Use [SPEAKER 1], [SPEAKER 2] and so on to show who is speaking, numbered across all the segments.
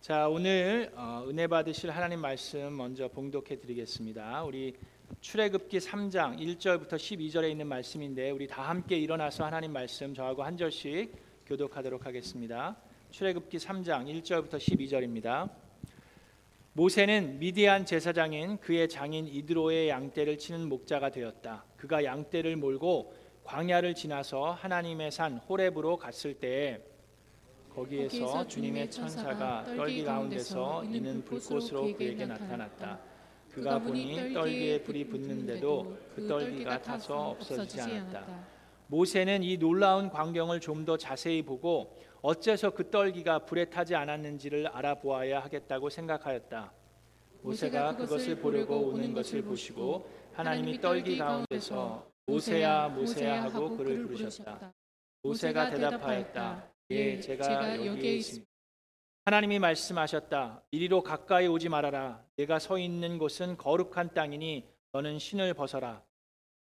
[SPEAKER 1] 자 오늘 어, 은혜 받으실 하나님 말씀 먼저 봉독해 드리겠습니다. 우리 출애굽기 3장 1절부터 12절에 있는 말씀인데 우리 다 함께 일어나서 하나님 말씀 저하고 한 절씩 교독하도록 하겠습니다. 출애굽기 3장 1절부터 12절입니다. 모세는 미디안 제사장인 그의 장인 이드로의 양떼를 치는 목자가 되었다. 그가 양떼를 몰고 광야를 지나서 하나님의 산 호렙으로 갔을 때에 거기에서 주님의 천사가 떨기 가운데서 이는 불꽃으로 그에게 나타났다. 그가 보니 떨기에 불이 붙는데도 그 떨기가 타서 없어지지 않았다. 모세는 이 놀라운 광경을 좀 더 자세히 보고 어째서 그 떨기가 불에 타지 않았는지를 알아보아야 하겠다고 생각하였다. 모세가 그것을 보려고 오는 것을 보시고 하나님이 떨기 가운데서 모세야 모세야 하고 그를 부르셨다. 모세가 대답하였다. 예, 제가 여기에 있습니다. 하나님이 말씀하셨다. 이리로 가까이 오지 말아라. 내가 서 있는 곳은 거룩한 땅이니 너는 신을 벗어라.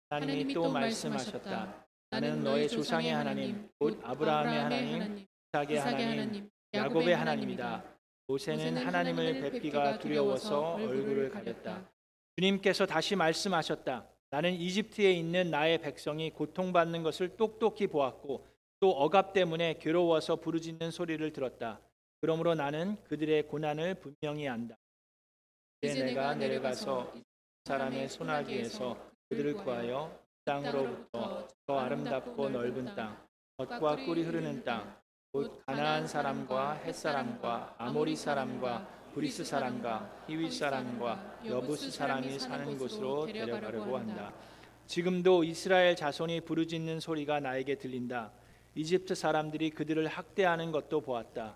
[SPEAKER 1] 하나님이 또 말씀하셨다. 나는 너의 조상의 하나님, 곧 아브라함의 하나님, 이삭의 하나님, 야곱의 하나님이다. 모세는 하나님을 뵙기가 두려워서 얼굴을 가렸다. 주님께서 다시 말씀하셨다. 나는 이집트에 있는 나의 백성이 고통받는 것을 똑똑히 보았고 또 억압 때문에 괴로워서 부르짖는 소리를 들었다. 그러므로 나는 그들의 고난을 분명히 안다. 이제 내가 내려가서 사람의 손아귀에서 그들을 구하여 땅으로부터 더 아름답고 넓은 땅, 젖과 꿀이 흐르는 땅, 곧 가나안 사람과 헷 사람과 아모리 사람과 브리스 사람과 히위 사람과 여부스 사람이 사는 곳으로 데려가려고 한다. 지금도 이스라엘 자손이 부르짖는 소리가 나에게 들린다. 이집트 사람들이 그들을 학대하는 것도 보았다.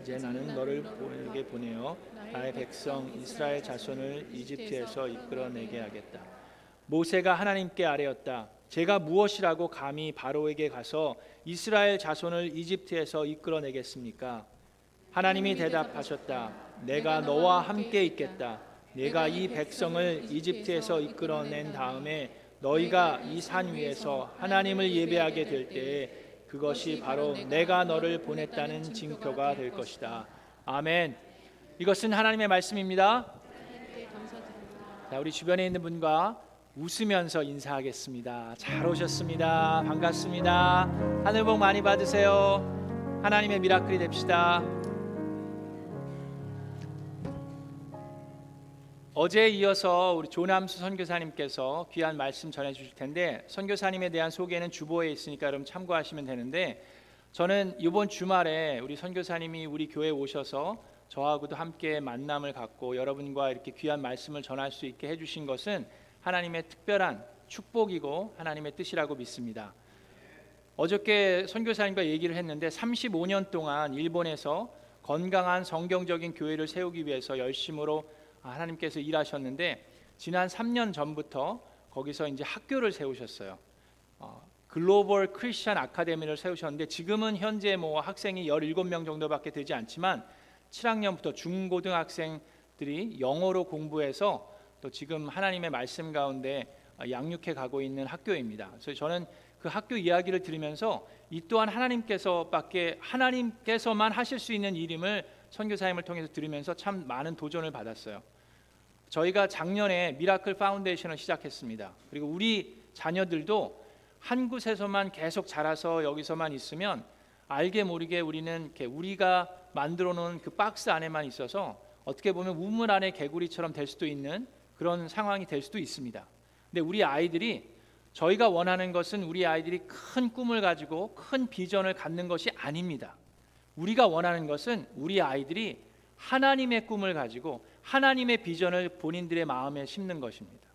[SPEAKER 1] 이제 나는 너를 보에게 보내어 나의 백성 이스라엘 자손을 이집트에서 이끌어내게 하겠다. 모세가 하나님께 아뢰었다. 제가 무엇이라고 감히 바로에게 가서 이스라엘 자손을 이집트에서 이끌어내겠습니까? 하나님이 대답하셨다. 내가 너와 함께 있겠다. 내가 이 백성을 이집트에서 이끌어낸 다음에 너희가 이 산 위에서 하나님을 예배하게 될 때에 그것이 바로 내가 너를 보냈다는 징표가 될 것이다. 아멘. 이것은 하나님의 말씀입니다. 자, 우리 주변에 있는 분과 웃으면서 인사하겠습니다. 잘 오셨습니다. 반갑습니다. 하늘 복 많이 받으세요. 하나님의 미라클이 됩시다. 어제에 이어서 우리 조남수 선교사님께서 귀한 말씀 전해 주실 텐데 선교사님에 대한 소개는 주보에 있으니까 여러분 참고하시면 되는데 저는 이번 주말에 우리 선교사님이 우리 교회에 오셔서 저하고도 함께 만남을 갖고 여러분과 이렇게 귀한 말씀을 전할 수 있게 해주신 것은 하나님의 특별한 축복이고 하나님의 뜻이라고 믿습니다. 어저께 선교사님과 얘기를 했는데 35년 동안 일본에서 건강한 성경적인 교회를 세우기 위해서 열심으로 하나님께서 일하셨는데 지난 3년 전부터 거기서 이제 학교를 세우셨어요. 어, 글로벌 크리스천 아카데미를 세우셨는데 지금은 현재 뭐 학생이 17명 정도밖에 되지 않지만 7학년부터 중고등학생들이 영어로 공부해서 또 지금 하나님의 말씀 가운데 양육해 가고 있는 학교입니다. 그래서 저는 그 학교 이야기를 들으면서 이 또한 하나님께서밖에 하나님께서만 하실 수 있는 일임을 선교사님을 통해서 들으면서 참 많은 도전을 받았어요. 저희가 작년에 미라클 파운데이션을 시작했습니다. 그리고 우리 자녀들도 한 곳에서만 계속 자라서 여기서만 있으면 알게 모르게 우리는 이렇게 우리가 만들어 놓은 그 박스 안에만 있어서 어떻게 보면 우물 안에 개구리처럼 될 수도 있는 그런 상황이 될 수도 있습니다. 근데 우리 아이들이 저희가 원하는 것은 우리 아이들이 큰 꿈을 가지고 큰 비전을 갖는 것이 아닙니다. 우리가 원하는 것은 우리 아이들이 하나님의 꿈을 가지고 하나님의 비전을 본인들의 마음에 심는 것입니다.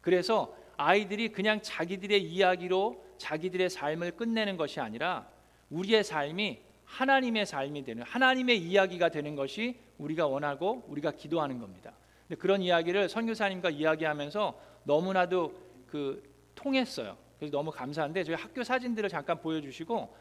[SPEAKER 1] 그래서 아이들이 그냥 자기들의 이야기로 자기들의 삶을 끝내는 것이 아니라 우리의 삶이 하나님의 삶이 되는 하나님의 이야기가 되는 것이 우리가 원하고 우리가 기도하는 겁니다. 근데 그런 이야기를 선교사님과 이야기하면서 너무나도 그 통했어요. 그래서 너무 감사한데 저희 학교 사진들을 잠깐 보여주시고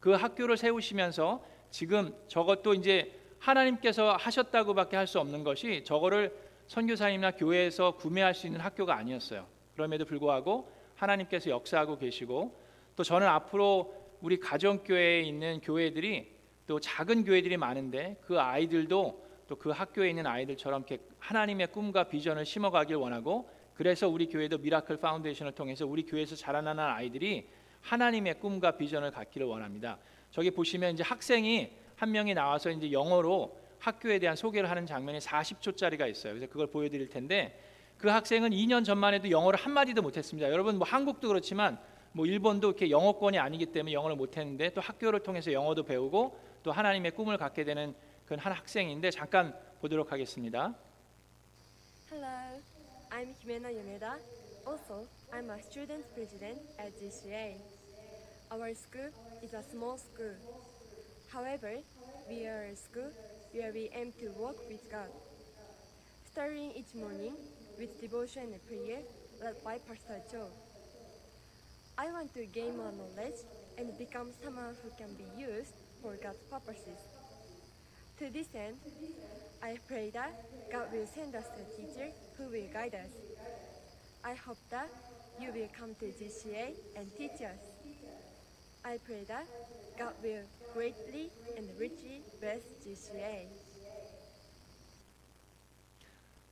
[SPEAKER 1] 그 학교를 세우시면서 지금 저것도 이제 하나님께서 하셨다고밖에 할 수 없는 것이 저거를 선교사님이나 교회에서 구매할 수 있는 학교가 아니었어요. 그럼에도 불구하고 하나님께서 역사하고 계시고 또 저는 앞으로 우리 가정교회에 있는 교회들이 또또 작은 교회들이 많은데 그 아이들도 또 그 학교에 있는 아이들처럼 이렇게 하나님의 꿈과 비전을 심어가길 원하고 그래서 우리 교회도 Miracle Foundation을 통해서 우리 교회에서 자라나는 아이들이 하나님의 꿈과 비전을 갖기를 원합니다. 저기 보시면 이제 학생이 한 명이 나와서 이제 영어로 학교에 대한 소개를 하는 장면이 40초짜리가 있어요. 그래서 그걸 보여드릴 텐데 그 학생은 2년 전만 해도 영어를 한 마디도 못했습니다. 여러분 뭐 한국도 그렇지만 뭐 일본도 이렇게 영어권이 아니기 때문에 영어를 못했는데 또 학교를 통해서 영어도 배우고 또 하나님의 꿈을 갖게 되는 그런 한 학생인데 잠깐 보도록 하겠습니다.
[SPEAKER 2] Hello, I'm Himena Yameda. Also, I'm a student president at GCA. Our school is a small school. However, we are a school where we aim to walk with God. Starting each morning with devotion and prayer led by Pastor Joe. I want to gain more knowledge and become someone who can be used for God's purposes. To this end, I pray that God will send us a teacher who will guide us. I hope that you will come to GCA and teach us. I pray that God will greatly and richly bless GCA.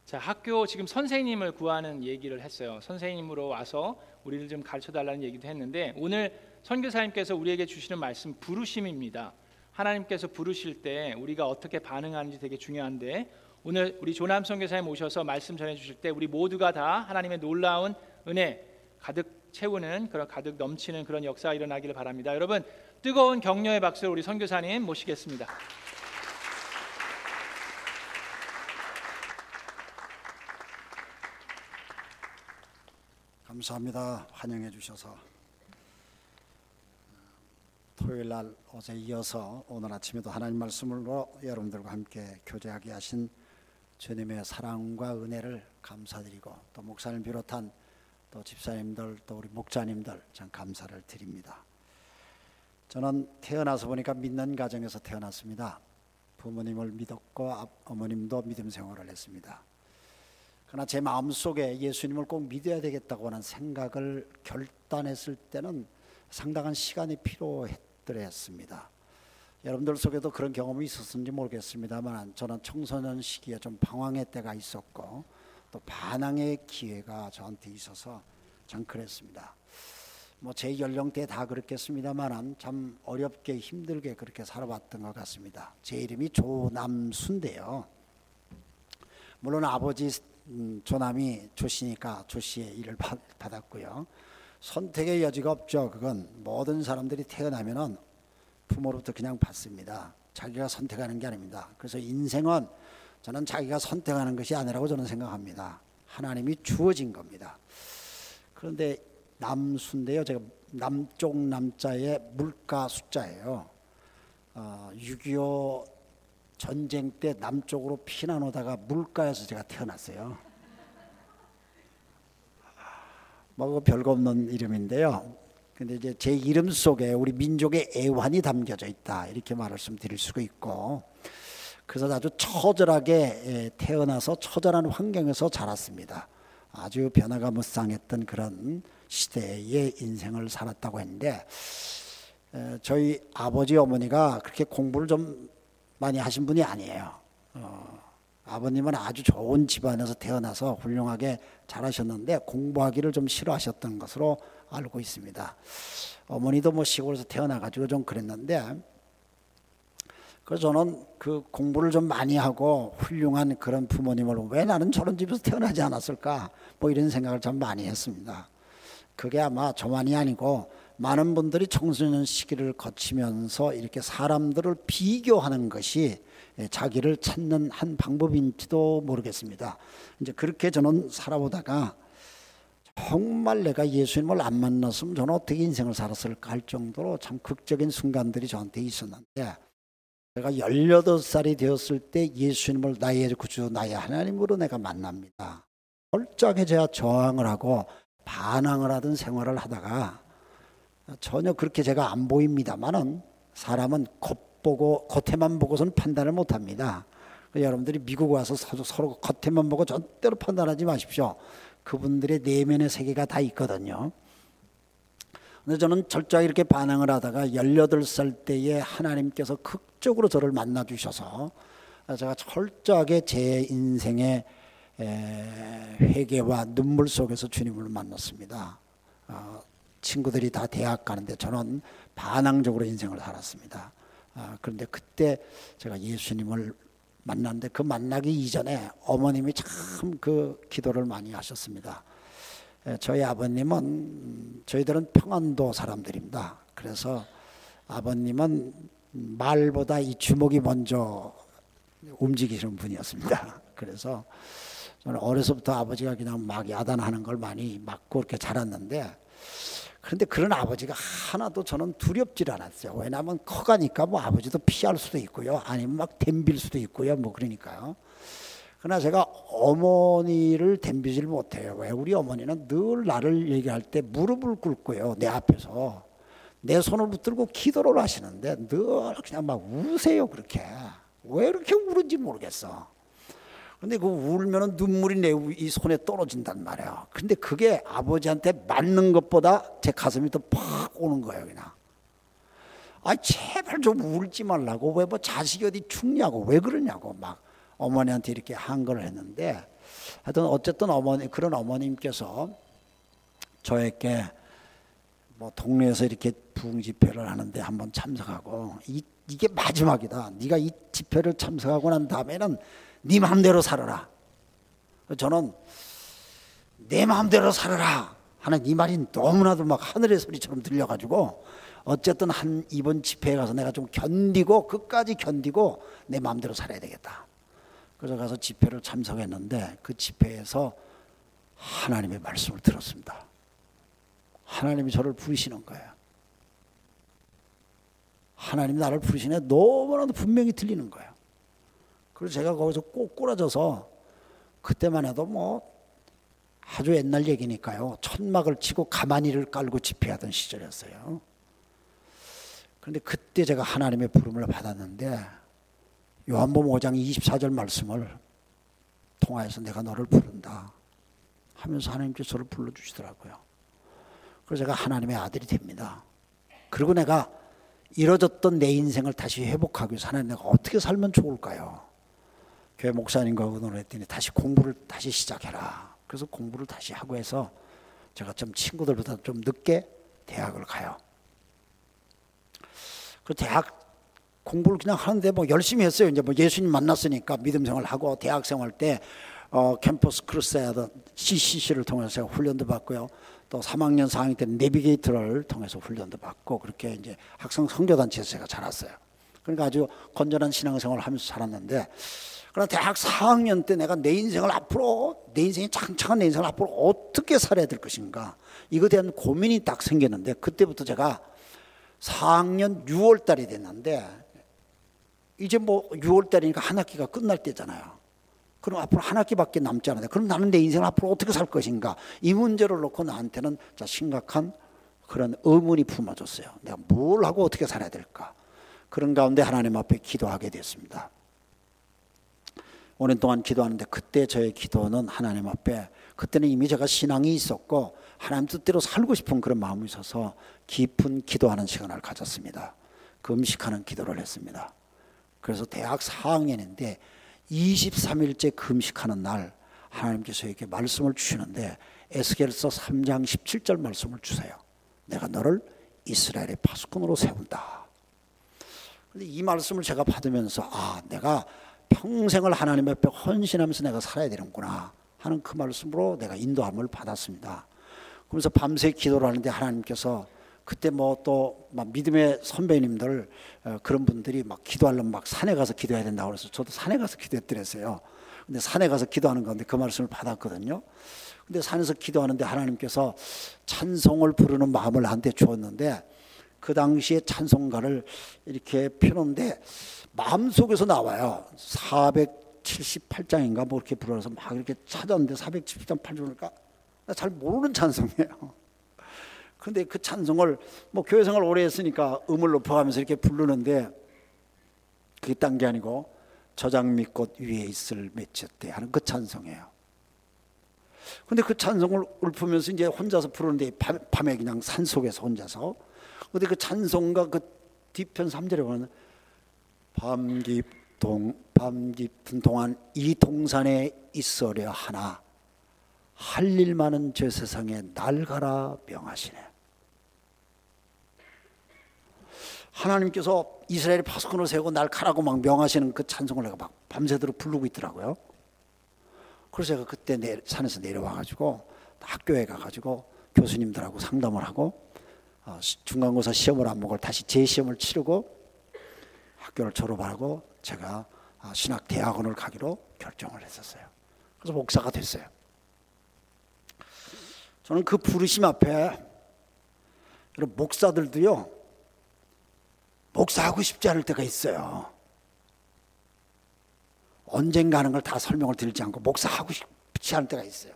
[SPEAKER 1] 자, 학교 지금 선생님을 구하는 얘기를 했어요. 선생님으로 와서 우리를 좀 가르쳐 달라는 얘기도 했는데 오늘 선교사님께서 우리에게 주시는 말씀 부르심입니다. 하나님께서 부르실 때 우리가 어떻게 반응하는지 되게 중요한데 오늘 우리 조남 선교사님 오셔서 말씀 전해 주실 때 우리 모두가 다 하나님의 놀라운 은혜 가득 채우는 그런 가득 넘치는 그런 역사가 일어나기를 바랍니다. 여러분 뜨거운 격려의 박수로 우리 선교사님 모시겠습니다.
[SPEAKER 3] 감사합니다. 환영해 주셔서 토요일 날 어제 이어서 오늘 아침에도 하나님 말씀으로 여러분들과 함께 교제하게 하신 주님의 사랑과 은혜를 감사드리고 또 목사님 비롯한 또 집사님들 또 우리 목자님들 참 감사를 드립니다. 저는 태어나서 보니까 믿는 가정에서 태어났습니다. 부모님을 믿었고 어머님도 믿음 생활을 했습니다. 그러나 제 마음속에 예수님을 꼭 믿어야 되겠다고 하는 생각을 결단했을 때는 상당한 시간이 필요했더랬습니다. 여러분들 속에도 그런 경험이 있었는지 모르겠습니다만 저는 청소년 시기에 좀 방황의 때가 있었고 또 반항의 기회가 저한테 있어서 참 그랬습니다. 뭐 제 연령대 다 그렇겠습니다만 참 어렵게 힘들게 그렇게 살아왔던 것 같습니다. 제 이름이 조남수인데요. 물론 아버지 음, 조남이 조씨니까 조씨의 일을 받, 받았고요. 선택의 여지가 없죠. 그건 모든 사람들이 태어나면은 부모로부터 그냥 받습니다. 자기가 선택하는 게 아닙니다. 그래서 인생은 저는 자기가 선택하는 것이 아니라고 저는 생각합니다. 하나님이 주어진 겁니다. 그런데 남수인데요. 제가 남쪽 남자의 물가 숫자예요. 어, 6.25 전쟁 때 남쪽으로 피난 오다가 물가에서 제가 태어났어요. 뭐 별거 없는 이름인데요. 근데 이제 제 이름 속에 우리 민족의 애환이 담겨져 있다 이렇게 말씀드릴 수가 있고 그래서 아주 처절하게 태어나서 처절한 환경에서 자랐습니다. 아주 변화가 무쌍했던 그런 시대의 인생을 살았다고 했는데 저희 아버지 어머니가 그렇게 공부를 좀 많이 하신 분이 아니에요. 어, 아버님은 아주 좋은 집안에서 태어나서 훌륭하게 잘하셨는데 공부하기를 좀 싫어하셨던 것으로 알고 있습니다. 어머니도 뭐 시골에서 태어나가지고 좀 그랬는데 그래서 저는 그 공부를 좀 많이 하고 훌륭한 그런 부모님을 왜 나는 저런 집에서 태어나지 않았을까 뭐 이런 생각을 참 많이 했습니다. 그게 아마 저만이 아니고 많은 분들이 청소년 시기를 거치면서 이렇게 사람들을 비교하는 것이 자기를 찾는 한 방법인지도 모르겠습니다. 이제 그렇게 저는 살아보다가 정말 내가 예수님을 안 만났으면 저는 어떻게 인생을 살았을까 할 정도로 참 극적인 순간들이 저한테 있었는데 제가 18살이 되었을 때 예수님을 나의 구주 나의 하나님으로 내가 만납니다. 철저하게 제가 저항을 하고 반항을 하던 생활을 하다가 전혀 그렇게 제가 안 보입니다만은 사람은 겉보고 겉에만 보고서는 판단을 못 합니다. 여러분들이 미국 와서 서로 겉에만 보고 절대로 판단하지 마십시오. 그분들의 내면의 세계가 다 있거든요. 근데 저는 철저하게 이렇게 반항을 하다가 18살 때에 하나님께서 극적으로 저를 만나 주셔서 제가 철저하게 제 인생의 회개와 눈물 속에서 주님을 만났습니다. 어, 친구들이 다 대학 가는데 저는 반항적으로 인생을 살았습니다. 아, 그런데 그때 제가 예수님을 만났는데 그 만나기 이전에 어머님이 참 그 기도를 많이 하셨습니다. 저희 아버님은 저희들은 평안도 사람들입니다. 그래서 아버님은 말보다 이 주먹이 먼저 움직이시는 분이었습니다. 그래서 저는 어려서부터 아버지가 그냥 막 야단하는 걸 많이 맞고 이렇게 자랐는데 그런데 그런 아버지가 하나도 저는 두렵질 않았어요. 왜냐하면 커가니까 뭐 아버지도 피할 수도 있고요. 아니면 막 덤빌 수도 있고요. 뭐 그러니까요. 그러나 제가 어머니를 덤비질 못해요. 왜? 우리 어머니는 늘 나를 얘기할 때 무릎을 꿇고요. 내 앞에서. 내 손을 붙들고 기도를 하시는데 늘 그냥 막 우세요. 그렇게. 왜 이렇게 우는지 모르겠어. 근데 그 울면은 눈물이 내 이 손에 떨어진단 말이야. 근데 그게 아버지한테 맞는 것보다 제 가슴이 더 팍 오는 거예요, 그냥. 아, 제발 좀 울지 말라고. 왜 뭐 자식이 어디 죽냐고. 왜 그러냐고. 막 어머니한테 이렇게 한걸 했는데 하여튼 어쨌든 어머니, 그런 어머님께서 저에게 뭐 동네에서 이렇게 부흥 집회를 하는데 한번 참석하고 이, 이게 마지막이다. 네가 이 집회를 참석하고 난 다음에는 네 마음대로 살아라. 저는 내 마음대로 살아라 하는 이 말이 너무나도 막 하늘의 소리처럼 들려가지고 어쨌든 한 이번 집회에 가서 내가 좀 견디고 끝까지 견디고 내 마음대로 살아야 되겠다. 그래서 가서 집회를 참석했는데 그 집회에서 하나님의 말씀을 들었습니다. 하나님이 저를 부르시는 거예요. 하나님이 나를 부르시네 너무나도 분명히 들리는 거예요. 그래서 제가 거기서 꼬꾸라져서 그때만 해도 뭐 아주 옛날 얘기니까요. 천막을 치고 가마니를 깔고 집회하던 시절이었어요. 그런데 그때 제가 하나님의 부름을 받았는데 요한복음 5장 24절 말씀을 통하여서 내가 너를 부른다 하면서 하나님께서 저를 불러주시더라고요. 그래서 제가 하나님의 아들이 됩니다. 그리고 내가 이뤄졌던 내 인생을 다시 회복하기 위해서 하나님 내가 어떻게 살면 좋을까요? 교회 목사님과 의논을 했더니 다시 공부를 다시 시작해라. 그래서 공부를 다시 하고 해서 제가 좀 친구들보다 좀 늦게 대학을 가요. 그 대학 공부를 그냥 하는데 뭐 열심히 했어요. 이제 뭐 예수님 만났으니까 믿음 생활 하고 대학 생활 때 어, 캠퍼스 크루세이더 CCC를 통해서 훈련도 받고요. 또 3학년 4학년 때 내비게이터를 통해서 훈련도 받고 그렇게 이제 학생 선교단체에서 제가 자랐어요. 그러니까 아주 건전한 신앙생활을 하면서 자랐는데 그러나 대학 4학년 때 내가 내 인생을 앞으로 내 인생이 창창한 내 인생을 앞으로 어떻게 살아야 될 것인가 이거에 대한 고민이 딱 생겼는데 그때부터 제가 4학년 6월 달이 됐는데 이제 뭐 6월 달이니까 한 학기가 끝날 때잖아요. 그럼 앞으로 한 학기밖에 남지 않은데 그럼 나는 내 인생을 앞으로 어떻게 살 것인가 이 문제를 놓고 나한테는 자 심각한 그런 의문이 품어졌어요. 내가 뭘 하고 어떻게 살아야 될까? 그런 가운데 하나님 앞에 기도하게 됐습니다. 오랜 동안 기도하는데 그때 저의 기도는 하나님 앞에 그때는 이미 제가 신앙이 있었고 하나님 뜻대로 살고 싶은 그런 마음이 있어서 깊은 기도하는 시간을 가졌습니다. 금식하는 기도를 했습니다. 그래서 대학 4학년인데 23일째 금식하는 날 하나님께서 이렇게 말씀을 주시는데 에스겔서 3장 17절 말씀을 주세요. 내가 너를 이스라엘의 파수꾼으로 세운다. 근데 이 말씀을 제가 받으면서 아, 내가 평생을 하나님 앞에 헌신하면서 내가 살아야 되는구나 하는 그 말씀으로 내가 인도함을 받았습니다. 그러면서 밤새 기도를 하는데 하나님께서 그때 뭐또막 믿음의 선배님들 어, 그런 분들이 막 기도하려면 막 산에 가서 기도해야 된다고 그래서 저도 산에 가서 기도했더랬어요. 근데 산에 가서 기도하는 가운데 그 말씀을 받았거든요. 근데 산에서 기도하는데 하나님께서 찬송을 부르는 마음을 나한테 주었는데 그 당시에 찬송가를 이렇게 펴놓는데 마음속에서 나와요. 478장인가 뭐 이렇게 불러서 막 이렇게 찾았는데 477장 8절이니까 잘 모르는 찬송이에요. 근데 그 찬송을 뭐 교회 생활 오래 했으니까 음을 높여가면서 이렇게 부르는데 그게 딴 게 아니고 저장미꽃 위에 있을 맺혔대 하는 그 찬송이에요. 근데 그 찬송을 읊으면서 이제 혼자서 부르는데 밤, 밤에 그냥 산 속에서 혼자서 근데 그 찬송가 그 뒤편 3절에 보면 밤 깊동 밤 깊은 동안 이 동산에 있으려 하나 할 일 많은 저 세상에 날 가라 명하시네. 하나님께서 이스라엘이 파수꾼을 세우고 날 가라고 막 명하시는 그 찬송을 내가 막 밤새도록 부르고 있더라고요. 그래서 제가 그때 내, 산에서 내려와 가지고 학교에 가 가지고 교수님들하고 상담을 하고 어, 중간고사 시험을 안 보고 다시 재시험을 치르고 학교를 졸업하고 제가 아, 신학 대학원을 가기로 결정을 했었어요. 그래서 목사가 됐어요. 저는 그 부르심 앞에 여러분 목사들도요 목사하고 싶지 않을 때가 있어요. 언젠가 하는 걸 다 설명을 드리지 않고 목사하고 싶지 않을 때가 있어요.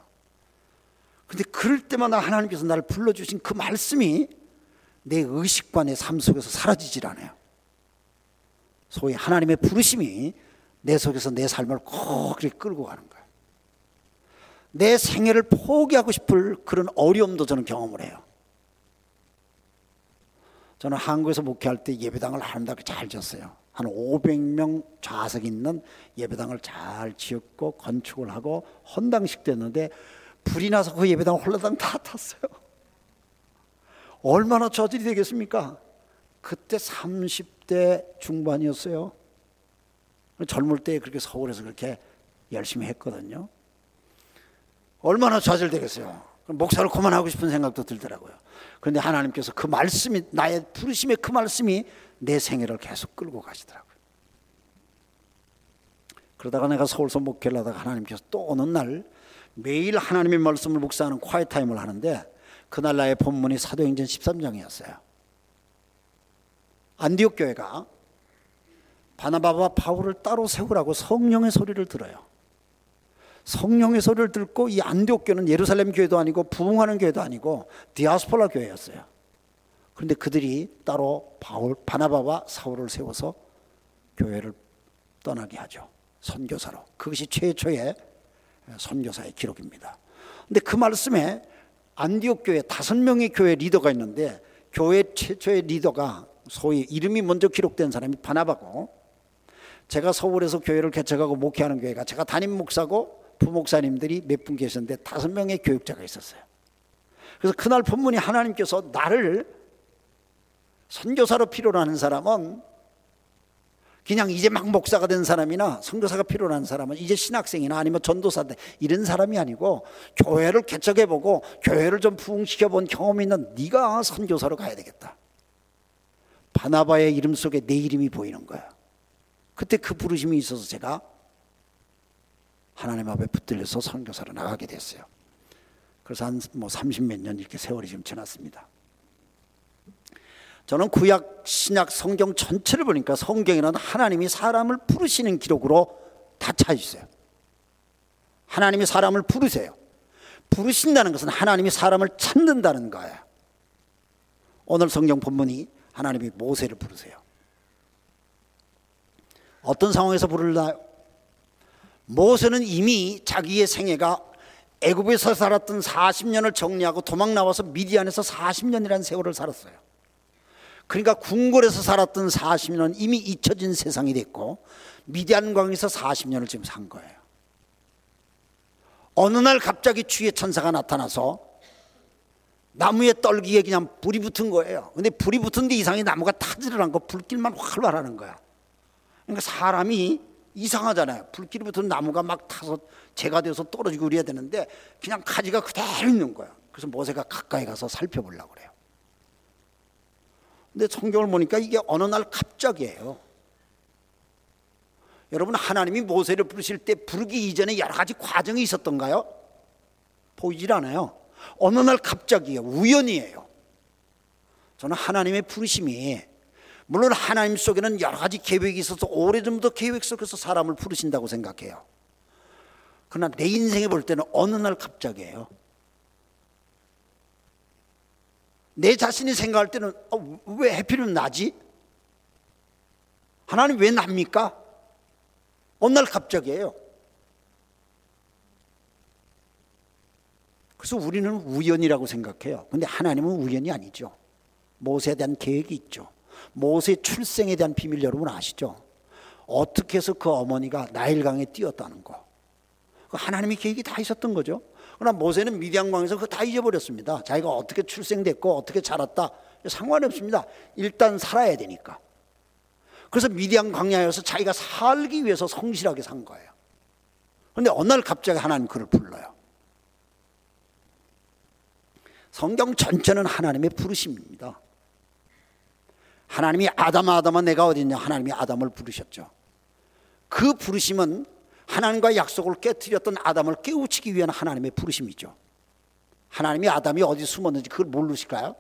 [SPEAKER 3] 근데 그럴 때마다 하나님께서 나를 불러주신 그 말씀이 내 의식과 내삶 속에서 사라지질 않아요. 소위 하나님의 부르심이 내 속에서 내 삶을 꼭 이렇게 끌고 가는 거예요. 내 생애를 포기하고 싶을 그런 어려움도 저는 경험을 해요. 저는 한국에서 목회할 때 예배당을 아름답게 잘 지었어요. 한 500명 좌석 있는 예배당을 잘 지었고 건축을 하고 헌당식 됐는데 불이 나서 그 예배당 홀라당 다 탔어요. 얼마나 저질이 되겠습니까? 그때 30대 중반이었어요. 젊을 때 그렇게 서울에서 그렇게 열심히 했거든요. 얼마나 좌절되겠어요. 목사를 그만하고 싶은 생각도 들더라고요. 그런데 하나님께서 그 말씀이 나의 부르심의 그 말씀이 내 생애를 계속 끌고 가시더라고요. 그러다가 내가 서울서 목회를 하다가 하나님께서 또 어느 날 매일 하나님의 말씀을 묵상하는 quiet time을 하는데 그날 나의 본문이 사도행전 13장이었어요. 안디옥 교회가 바나바와 바울을 따로 세우라고 성령의 소리를 들어요. 성령의 소리를 듣고 이 안디옥 교회는 예루살렘 교회도 아니고 부흥하는 교회도 아니고 디아스포라 교회였어요. 그런데 그들이 따로 바울 바나바와 사울을 세워서 교회를 떠나게 하죠. 선교사로. 그것이 최초의 선교사의 기록입니다. 근데 그 말씀에 안디옥 교회 다섯 명의 교회 리더가 있는데 교회 최초의 리더가 소위 이름이 먼저 기록된 사람이 바나바고 제가 서울에서 교회를 개척하고 목회하는 교회가 제가 담임 목사고 부목사님들이 몇 분 계셨는데 다섯 명의 교육자가 있었어요. 그래서 그날 본문이 하나님께서 나를 선교사로 필요로 하는 사람은 그냥 이제 막 목사가 된 사람이나 선교사가 하는 사람은 이제 신학생이나 아니면 전도사인데 이런 사람이 아니고 교회를 개척해보고 교회를 좀 부흥시켜본 경험이 있는 네가 선교사로 가야 되겠다. 바나바의 이름 속에 내 이름이 보이는 거야. 그때 그 부르심이 있어서 제가 하나님 앞에 붙들려서 선교사로 나가게 됐어요. 그래서 한 뭐 30 몇 년 이렇게 세월이 좀 지났습니다. 저는 구약 신약 성경 전체를 보니까 성경에는 하나님이 사람을 부르시는 기록으로 다 차 있어요. 하나님이 사람을 부르세요. 부르신다는 것은 하나님이 사람을 찾는다는 거예요. 오늘 성경 본문이 하나님이 모세를 부르세요. 어떤 상황에서 부르나요? 모세는 이미 자기의 생애가 애굽에서 살았던 40년을 정리하고 도망 나와서 미디안에서 40년이라는 세월을 살았어요. 그러니까 궁궐에서 살았던 40년은 이미 잊혀진 세상이 됐고 미디안 광에서 40년을 지금 산 거예요. 어느 날 갑자기 주의 천사가 나타나서 나무에 떨기에 그냥 불이 붙은 거예요. 근데 불이 붙은데 이상하게 나무가 타지를 않고 불길만 활발하는 거야. 그러니까 사람이 이상하잖아요. 불길이 붙은 나무가 막 타서 재가 되어서 떨어지고 그래야 되는데 그냥 가지가 그대로 있는 거야. 그래서 모세가 가까이 가서 살펴보려고 그래요. 근데 성경을 보니까 이게 어느 날 갑자기예요. 여러분 하나님이 모세를 부르실 때 부르기 이전에 여러 가지 과정이 있었던가요? 보이질 않아요. 어느 날 갑자기예요. 우연이에요. 저는 하나님의 부르심이 물론 하나님 속에는 여러 가지 계획이 있어서 오래전부터 계획 속에서 사람을 부르신다고 생각해요. 그러나 내 인생에 볼 때는 어느 날 갑자기예요. 내 자신이 생각할 때는 어, 왜 해필이면 나지? 하나님 왜 납니까? 어느 날 갑자기예요. 그래서 우리는 우연이라고 생각해요. 근데 하나님은 우연이 아니죠. 모세에 대한 계획이 있죠. 모세의 출생에 대한 비밀 여러분 아시죠? 어떻게 해서 그 어머니가 나일강에 뛰었다는 거. 그 하나님의 계획이 다 있었던 거죠. 그러나 모세는 미디안 광에서 그거 다 잊어버렸습니다. 자기가 어떻게 출생됐고 어떻게 자랐다 상관이 없습니다. 일단 살아야 되니까. 그래서 미디안 광야에서 자기가 살기 위해서 성실하게 산 거예요. 그런데 어느 날 갑자기 하나님 그를 불러요. 성경 전체는 하나님의 부르심입니다. 하나님이 아담 아담아 내가 어디 있냐 하나님이 아담을 부르셨죠. 그 부르심은 하나님과 약속을 깨뜨렸던 아담을 깨우치기 위한 하나님의 부르심이죠. 하나님이 아담이 어디 숨었는지 그걸 모르실까요?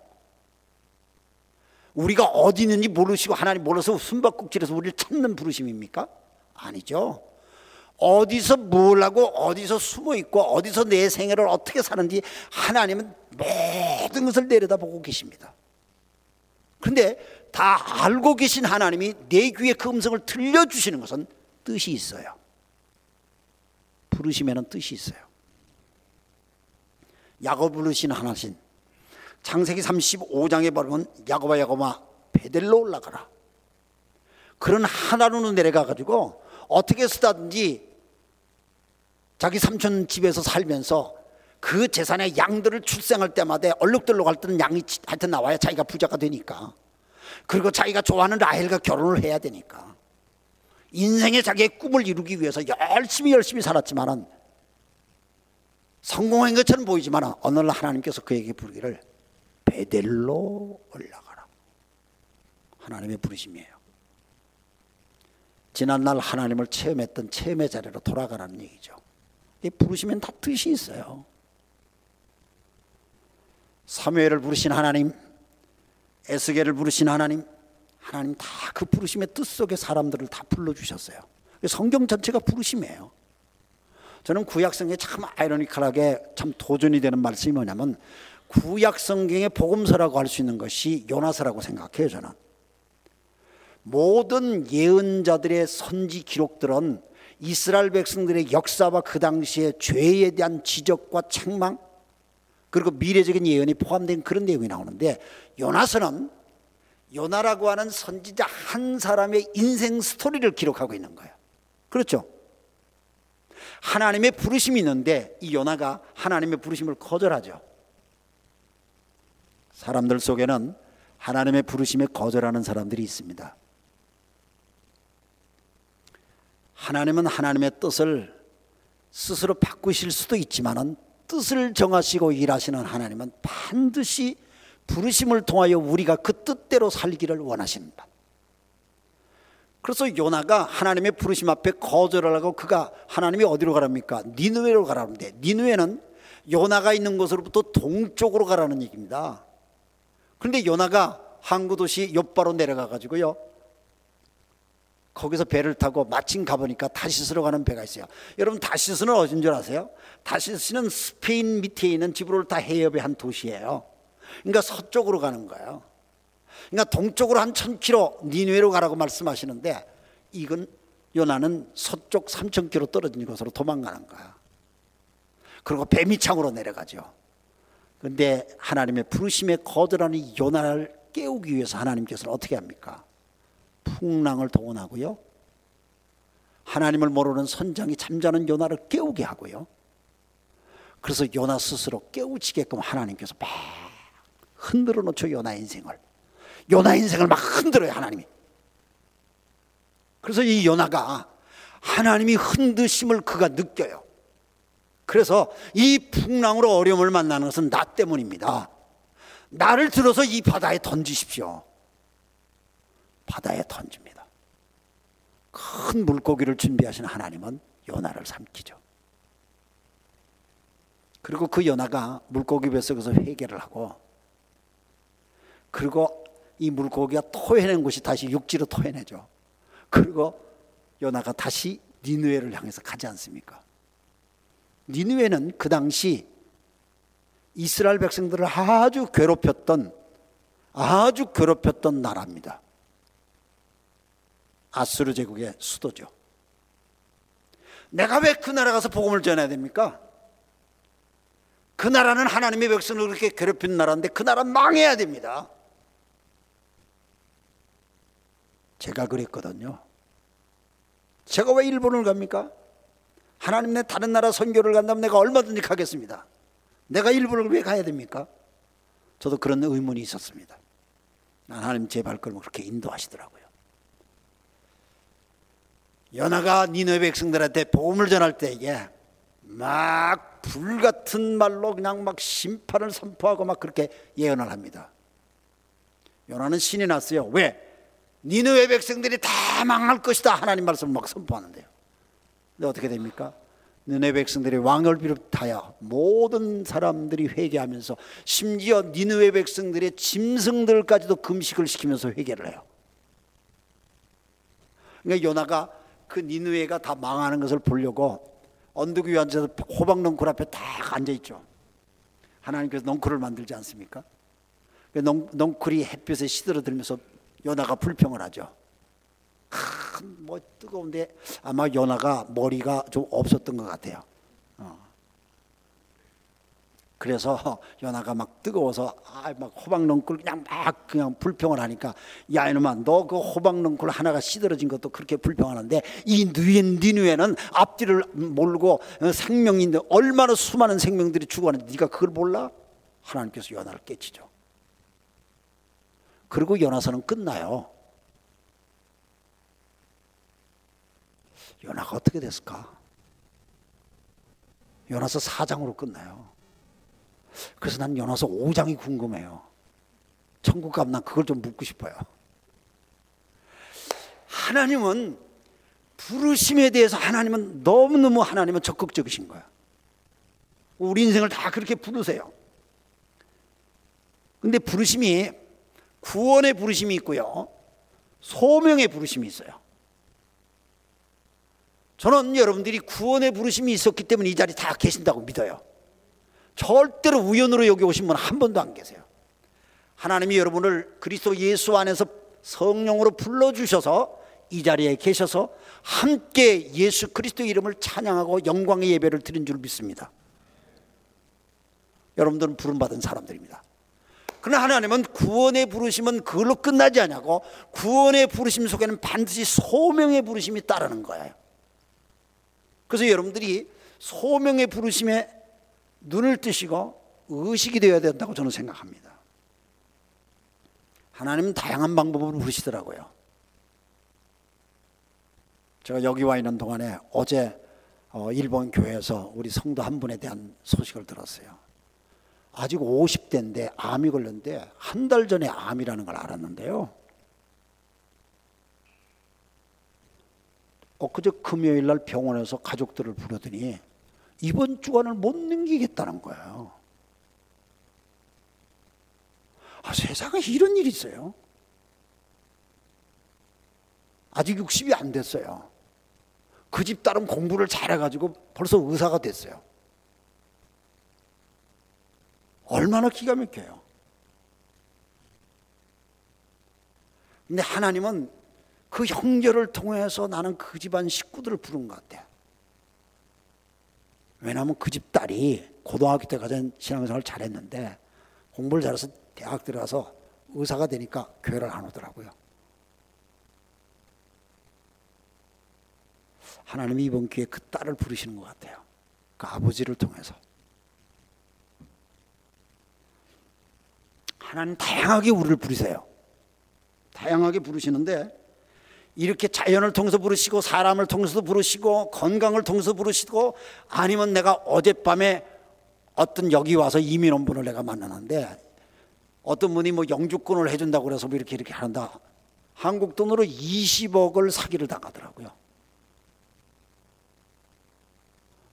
[SPEAKER 3] 우리가 어디 있는지 모르시고 하나님 몰라서 숨바꼭질해서 우리를 찾는 부르심입니까? 아니죠. 어디서 뭘 하고 어디서 숨어 있고 어디서 내 생애를 어떻게 사는지 하나님은 모든 것을 내려다보고 계십니다. 그런데 다 알고 계신 하나님이 내 귀에 그 음성을 들려주시는 것은 뜻이 있어요. 부르시면 뜻이 있어요. 야곱 부르신 하나신 창세기 35장에 보면 야곱아 야곱아 베델로 올라가라. 그런 하나로는 내려가 가지고 어떻게 쓰다든지 자기 삼촌 집에서 살면서 그 재산의 양들을 출생할 때마다 얼룩들로 갈 때는 양이 하여튼 나와야 자기가 부자가 되니까 그리고 자기가 좋아하는 라헬과 결혼을 해야 되니까 인생의 자기의 꿈을 이루기 위해서 열심히 열심히 살았지만은 성공한 것처럼 보이지만 어느 날 하나님께서 그에게 부르기를 베델로 올라가라. 하나님의 부르심이에요. 지난날 하나님을 체험했던 체험의 자리로 돌아가라는 얘기죠. 이 부르시면 다 뜻이 있어요. 사무엘을 부르신 하나님, 에스겔을 부르신 하나님, 하나님 다 그 부르심의 뜻 속에 사람들을 다 불러주셨어요. 성경 전체가 부르심이에요. 저는 구약 성경에 참 아이러니컬하게 참 도전이 되는 말씀이 뭐냐면 구약 성경의 복음서라고 할 수 있는 것이 요나서라고 생각해요, 저는. 모든 예언자들의 선지 기록들은 이스라엘 백성들의 역사와 그 당시의 죄에 대한 지적과 책망 그리고 미래적인 예언이 포함된 그런 내용이 나오는데 요나서는 요나라고 하는 선지자 한 사람의 인생 스토리를 기록하고 있는 거예요. 그렇죠? 하나님의 부르심이 있는데 이 요나가 하나님의 부르심을 거절하죠. 사람들 속에는 하나님의 부르심에 거절하는 사람들이 있습니다. 하나님은 하나님의 뜻을 스스로 바꾸실 수도 있지만은 뜻을 정하시고 일하시는 하나님은 반드시 부르심을 통하여 우리가 그 뜻대로 살기를 원하십니다. 그래서 요나가 하나님의 부르심 앞에 거절을 하고 그가 하나님이 어디로 가랍니까? 니누웨로 가라는데 니누웨는 요나가 있는 곳으로부터 동쪽으로 가라는 얘기입니다. 그런데 요나가 항구 도시 옆바로 내려가 가지고요. 거기서 배를 타고 마침 가보니까 다시스로 가는 배가 있어요. 여러분 다시스는 어딘 줄 아세요? 다시스는 스페인 밑에 있는 지브롤타 해협의 한 도시예요. 그러니까 서쪽으로 가는 거예요. 그러니까 동쪽으로 한 1000km 니누에로 가라고 말씀하시는데 이건 요나는 서쪽 3000km 떨어진 곳으로 도망가는 거야. 그리고 배미창으로 내려가죠. 그런데 하나님의 부르심에 거절하는 요나를 깨우기 위해서 하나님께서는 어떻게 합니까? 풍랑을 동원하고요. 하나님을 모르는 선장이 잠자는 요나를 깨우게 하고요. 그래서 요나 스스로 깨우치게끔 하나님께서 막 흔들어 놓죠 요나 인생을. 요나 인생을 막 흔들어요 하나님이. 그래서 이 요나가 하나님이 흔드심을 그가 느껴요. 그래서 이 풍랑으로 어려움을 만나는 것은 나 때문입니다. 나를 들어서 이 바다에 던지십시오. 바다에 던집니다. 큰 물고기를 준비하신 하나님은 요나를 삼키죠. 그리고 그 요나가 물고기 뱃속에서 회개를 하고 그리고 이 물고기가 토해낸 곳이 다시 육지로 토해내죠. 그리고 요나가 다시 니누에를 향해서 가지 않습니까? 니누에는 그 당시 이스라엘 백성들을 아주 괴롭혔던 아주 괴롭혔던 나라입니다. 아수르 제국의 수도죠. 내가 왜 그 나라 가서 복음을 전해야 됩니까? 그 나라는 하나님의 백성을 그렇게 괴롭힌 나라인데 그 나라 망해야 됩니다. 제가 그랬거든요. 제가 왜 일본을 갑니까? 하나님 내 다른 나라 선교를 간다면 내가 얼마든지 가겠습니다. 내가 일본을 왜 가야 됩니까? 저도 그런 의문이 있었습니다. 하나님 제 발걸음을 그렇게 인도하시더라고요. 연하가 니네 백성들한테 복음을 전할 때에 막 불같은 말로 그냥 막 심판을 선포하고 막 그렇게 예언을 합니다. 요나는 신이 났어요. 왜? 니느웨 백성들이 다 망할 것이다 하나님 말씀을 막 선포하는데요. 근데 어떻게 됩니까? 니네 백성들이 왕을 비롯하여 모든 사람들이 회개하면서 심지어 니느웨 백성들의 짐승들까지도 금식을 시키면서 회개를 해요. 그러니까 요나가 그 니느웨가 다 망하는 것을 보려고 언덕 위에 앉아서 호박 넝쿨 앞에 딱 앉아 있죠. 하나님께서 넝쿨을 만들지 않습니까? 그 넝쿨이 햇볕에 시들어들면서 요나가 불평을 하죠. 뭐 뜨거운데 아마 요나가 머리가 좀 없었던 것 같아요. 어. 그래서 연하가 막 뜨거워서 아, 막 호박넝쿨 그냥 막 그냥 불평을 하니까 야 이놈아 너 그 호박넝쿨 하나가 시들어진 것도 그렇게 불평하는데 이 니누에는 앞뒤를 모르고 생명인데 얼마나 수많은 생명들이 죽어가는데 네가 그걸 몰라? 하나님께서 연하를 깨치죠. 그리고 연하서는 끝나요. 연하가 어떻게 됐을까? 연하서 4장으로 끝나요. 그래서 난 연화서 5장이 궁금해요. 천국 가면 난 그걸 좀 묻고 싶어요. 하나님은 부르심에 대해서 하나님은 너무너무 하나님은 적극적이신 거야. 우리 인생을 다 그렇게 부르세요. 근데 부르심이 구원의 부르심이 있고요. 소명의 부르심이 있어요. 저는 여러분들이 구원의 부르심이 있었기 때문에 이 자리에 다 계신다고 믿어요. 절대로 우연으로 여기 오신 분 한 번도 안 계세요. 하나님이 여러분을 그리스도 예수 안에서 성령으로 불러주셔서 이 자리에 계셔서 함께 예수 그리스도 이름을 찬양하고 영광의 예배를 드린 줄 믿습니다. 여러분들은 부름받은 사람들입니다. 그러나 하나님은 구원의 부르심은 그걸로 끝나지 않냐고 구원의 부르심 속에는 반드시 소명의 부르심이 따르는 거예요. 그래서 여러분들이 소명의 부르심에 눈을 뜨시고 의식이 되어야 된다고 저는 생각합니다. 하나님은 다양한 방법으로 부르시더라고요. 제가 여기 와 있는 동안에 어제 어, 일본 교회에서 우리 성도 한 분에 대한 소식을 들었어요. 아직 50대인데 암이 걸렸는데 한 달 전에 암이라는 걸 알았는데요. 엊그제 금요일 날 병원에서 가족들을 부르더니 이번 주간을 못 넘기겠다는 거예요. 아, 세상에 이런 일이 있어요. 아직 60이 안 됐어요. 그 집 딸은 공부를 잘해가지고 벌써 의사가 됐어요. 얼마나 기가 막혀요. 근데 하나님은 그 형제를 통해서 나는 그 집안 식구들을 부른 것 같아요. 왜냐하면 그 집 딸이 고등학교 때까지 신앙생활 잘했는데 공부를 잘해서 대학 들어가서 의사가 되니까 교회를 안 오더라고요. 하나님이 이번 기회에 그 딸을 부르시는 것 같아요. 그 아버지를 통해서. 하나님 다양하게 우리를 부르세요. 다양하게 부르시는데 이렇게 자연을 통해서 부르시고 사람을 통해서 부르시고 건강을 통해서 부르시고 아니면 내가 어젯밤에 어떤 여기 와서 이민원 분을 내가 만나는데 어떤 분이 뭐 영주권을 해준다고 그래서 뭐 이렇게 이렇게 한다. 한국 돈으로 20억을 사기를 당하더라고요.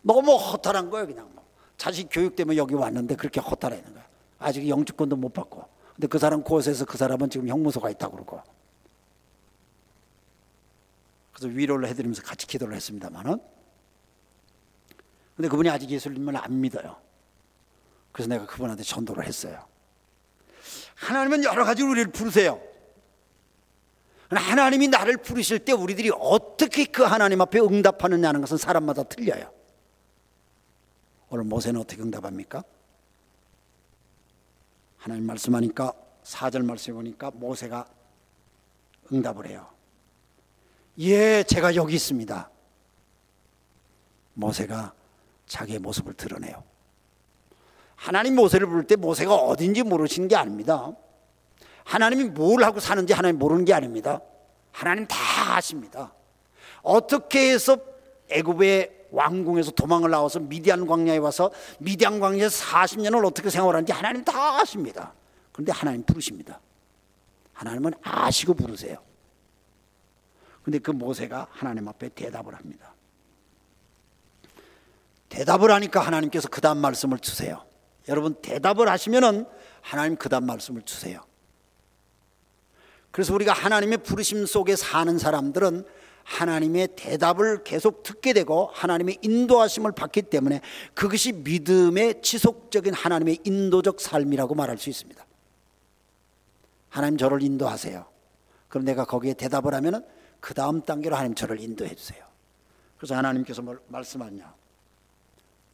[SPEAKER 3] 너무 허탈한 거예요, 그냥. 뭐. 자식 교육 때문에 여기 왔는데 그렇게 허탈해 있는 거야. 아직 영주권도 못 받고. 근데 그 사람 곳에서 그 사람은 지금 형무소가 있다고 그러고. 그래서 위로를 해드리면서 같이 기도를 했습니다만은 근데 그분이 아직 예수님을 안 믿어요. 그래서 내가 그분한테 전도를 했어요. 하나님은 여러 가지로 우리를 부르세요. 하나님이 나를 부르실 때 우리들이 어떻게 그 하나님 앞에 응답하느냐는 것은 사람마다 틀려요. 오늘 모세는 어떻게 응답합니까? 하나님 말씀하니까 4절 말씀해 보니까 모세가 응답을 해요. 예, 제가 여기 있습니다. 모세가 자기의 모습을 드러내요. 하나님 모세를 부를 때 모세가 어딘지 모르시는 게 아닙니다. 하나님이 뭘 하고 사는지 하나님 모르는 게 아닙니다. 하나님 다 아십니다. 어떻게 해서 애굽의 왕궁에서 도망을 나와서 미디안 광야에 와서 미디안 광야에서 40년을 어떻게 생활하는지 하나님 다 아십니다. 그런데 하나님 부르십니다. 하나님은 아시고 부르세요. 근데 그 모세가 하나님 앞에 대답을 합니다. 대답을 하니까 하나님께서 그 다음 말씀을 주세요. 여러분 대답을 하시면은 하나님 그 다음 말씀을 주세요. 그래서 우리가 하나님의 부르심 속에 사는 사람들은 하나님의 대답을 계속 듣게 되고 하나님의 인도하심을 받기 때문에 그것이 믿음의 지속적인 하나님의 인도적 삶이라고 말할 수 있습니다. 하나님 저를 인도하세요. 그럼 내가 거기에 대답을 하면은 그 다음 단계로 하나님 저를 인도해 주세요. 그래서 하나님께서 뭘 말씀하냐?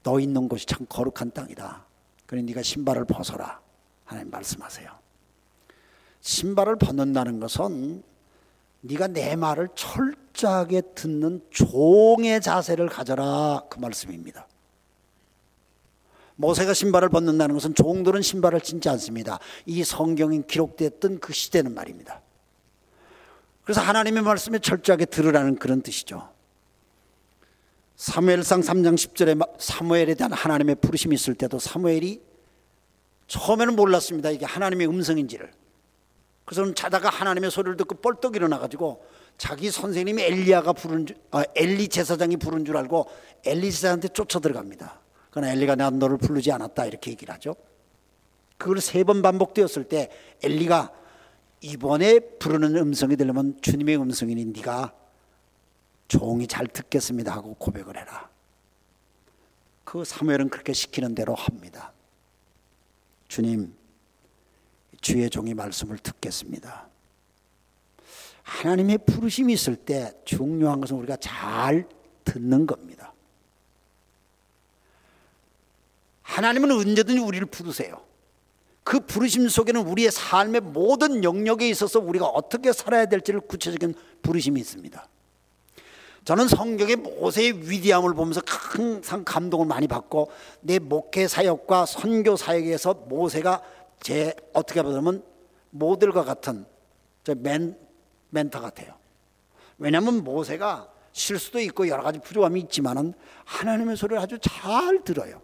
[SPEAKER 3] 너 있는 곳이 참 거룩한 땅이다. 그래 네가 신발을 벗어라. 하나님 말씀하세요. 신발을 벗는다는 것은 네가 내 말을 철저하게 듣는 종의 자세를 가져라 그 말씀입니다. 모세가 신발을 벗는다는 것은 종들은 신발을 신지 않습니다. 이 성경에 기록됐던 그 시대는 말입니다. 그래서 하나님의 말씀에 철저하게 들으라는 그런 뜻이죠. 사무엘상 3장 10절에 사무엘에 대한 하나님의 부르심이 있을 때도 사무엘이 처음에는 몰랐습니다. 이게 하나님의 음성인지를. 그래서 자다가 하나님의 소리를 듣고 뻘떡 일어나 가지고 자기 선생님이 엘리야가 부른 줄, 아, 엘리 제사장이 부른 줄 알고 엘리 제사장한테 쫓아 들어갑니다. 그러나 엘리가 난 너를 부르지 않았다 이렇게 얘기를 하죠. 그걸 세 번 반복되었을 때 엘리가 이번에 부르는 음성이 들려면 주님의 음성이니 네가 종이 잘 듣겠습니다 하고 고백을 해라. 그 사무엘은 그렇게 시키는 대로 합니다. 주님, 주의 종이 말씀을 듣겠습니다. 하나님의 부르심이 있을 때 중요한 것은 우리가 잘 듣는 겁니다. 하나님은 언제든지 우리를 부르세요. 그 부르심 속에는 우리의 삶의 모든 영역에 있어서 우리가 어떻게 살아야 될지를 구체적인 부르심이 있습니다. 저는 성경의 모세의 위대함을 보면서 항상 감동을 많이 받고 내 목회 사역과 선교 사역에서 모세가 제 어떻게 보면 모델과 같은 멘, 멘터 같아요. 왜냐하면 모세가 실수도 있고 여러 가지 부족함이 있지만은 하나님의 소리를 아주 잘 들어요.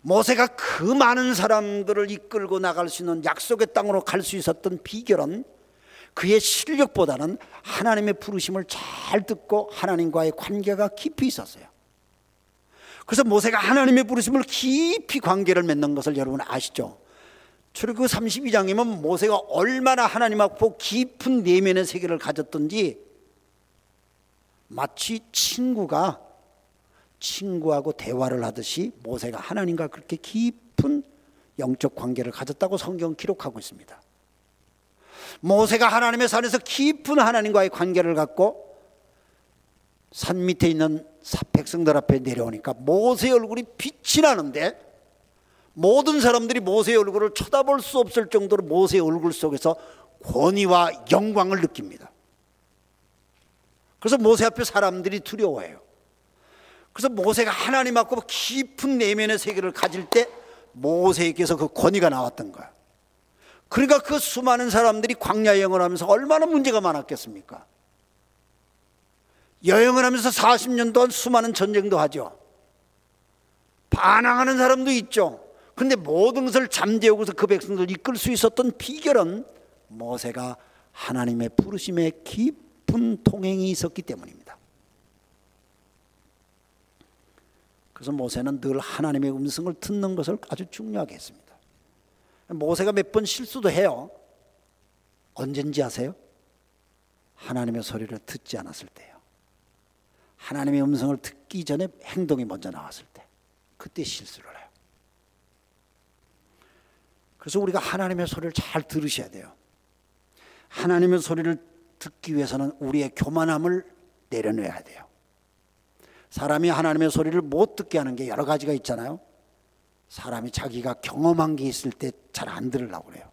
[SPEAKER 3] 모세가 그 많은 사람들을 이끌고 나갈 수 있는 약속의 땅으로 갈 수 있었던 비결은 그의 실력보다는 하나님의 부르심을 잘 듣고 하나님과의 관계가 깊이 있었어요. 그래서 모세가 하나님의 부르심을 깊이 관계를 맺는 것을 여러분 아시죠? 출애굽 32장이면 모세가 얼마나 하나님하고 깊은 내면의 세계를 가졌던지 마치 친구가 친구하고 대화를 하듯이 모세가 하나님과 그렇게 깊은 영적 관계를 가졌다고 성경 기록하고 있습니다. 모세가 하나님의 산에서 깊은 하나님과의 관계를 갖고 산 밑에 있는 백성들 앞에 내려오니까 모세의 얼굴이 빛이 나는데 모든 사람들이 모세의 얼굴을 쳐다볼 수 없을 정도로 모세의 얼굴 속에서 권위와 영광을 느낍니다. 그래서 모세 앞에 사람들이 두려워해요. 그래서 모세가 하나님 앞고 깊은 내면의 세계를 가질 때 모세에게서 그 권위가 나왔던 거야. 그러니까 그 수많은 사람들이 광야 여행을 하면서 얼마나 문제가 많았겠습니까? 여행을 하면서 40년 동안 수많은 전쟁도 하죠. 반항하는 사람도 있죠. 근데 모든 것을 잠재우고서 그 백성들을 이끌 수 있었던 비결은 모세가 하나님의 부르심에 깊은 통행이 있었기 때문입니다. 그래서 모세는 늘 하나님의 음성을 듣는 것을 아주 중요하게 했습니다. 모세가 몇 번 실수도 해요. 언젠지 아세요? 하나님의 소리를 듣지 않았을 때요. 하나님의 음성을 듣기 전에 행동이 먼저 나왔을 때. 그때 실수를 해요. 그래서 우리가 하나님의 소리를 잘 들으셔야 돼요. 하나님의 소리를 듣기 위해서는 우리의 교만함을 내려놔야 돼요. 사람이 하나님의 소리를 못 듣게 하는 게 여러 가지가 있잖아요. 사람이 자기가 경험한 게 있을 때 잘 안 들으려고 그래요.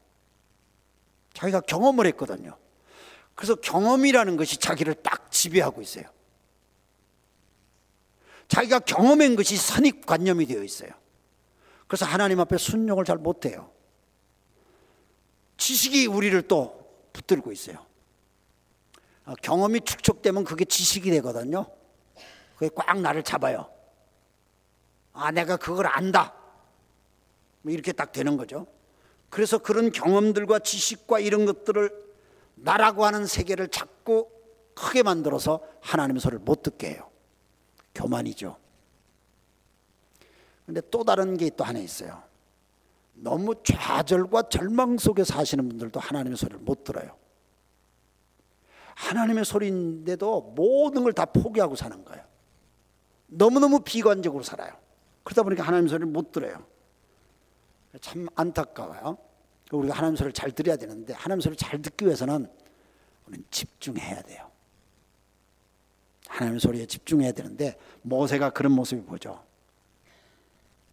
[SPEAKER 3] 자기가 경험을 했거든요. 그래서 경험이라는 것이 자기를 딱 지배하고 있어요. 자기가 경험한 것이 선입관념이 되어 있어요. 그래서 하나님 앞에 순종을 잘 못해요. 지식이 우리를 또 붙들고 있어요. 어, 경험이 축적되면 그게 지식이 되거든요. 그게 꽉 나를 잡아요. 아, 내가 그걸 안다. 뭐 이렇게 딱 되는 거죠. 그래서 그런 경험들과 지식과 이런 것들을 나라고 하는 세계를 자꾸 크게 만들어서 하나님의 소리를 못 듣게 해요. 교만이죠. 근데 또 다른 게 또 하나 있어요. 너무 좌절과 절망 속에 사시는 분들도 하나님의 소리를 못 들어요. 하나님의 소리인데도 모든 걸 다 포기하고 사는 거예요. 너무너무 비관적으로 살아요. 그러다 보니까 하나님 소리를 못 들어요. 참 안타까워요. 우리가 하나님 소리를 잘 들어야 되는데 하나님 소리를 잘 듣기 위해서는 우리는 집중해야 돼요. 하나님 소리에 집중해야 되는데 모세가 그런 모습이 보죠.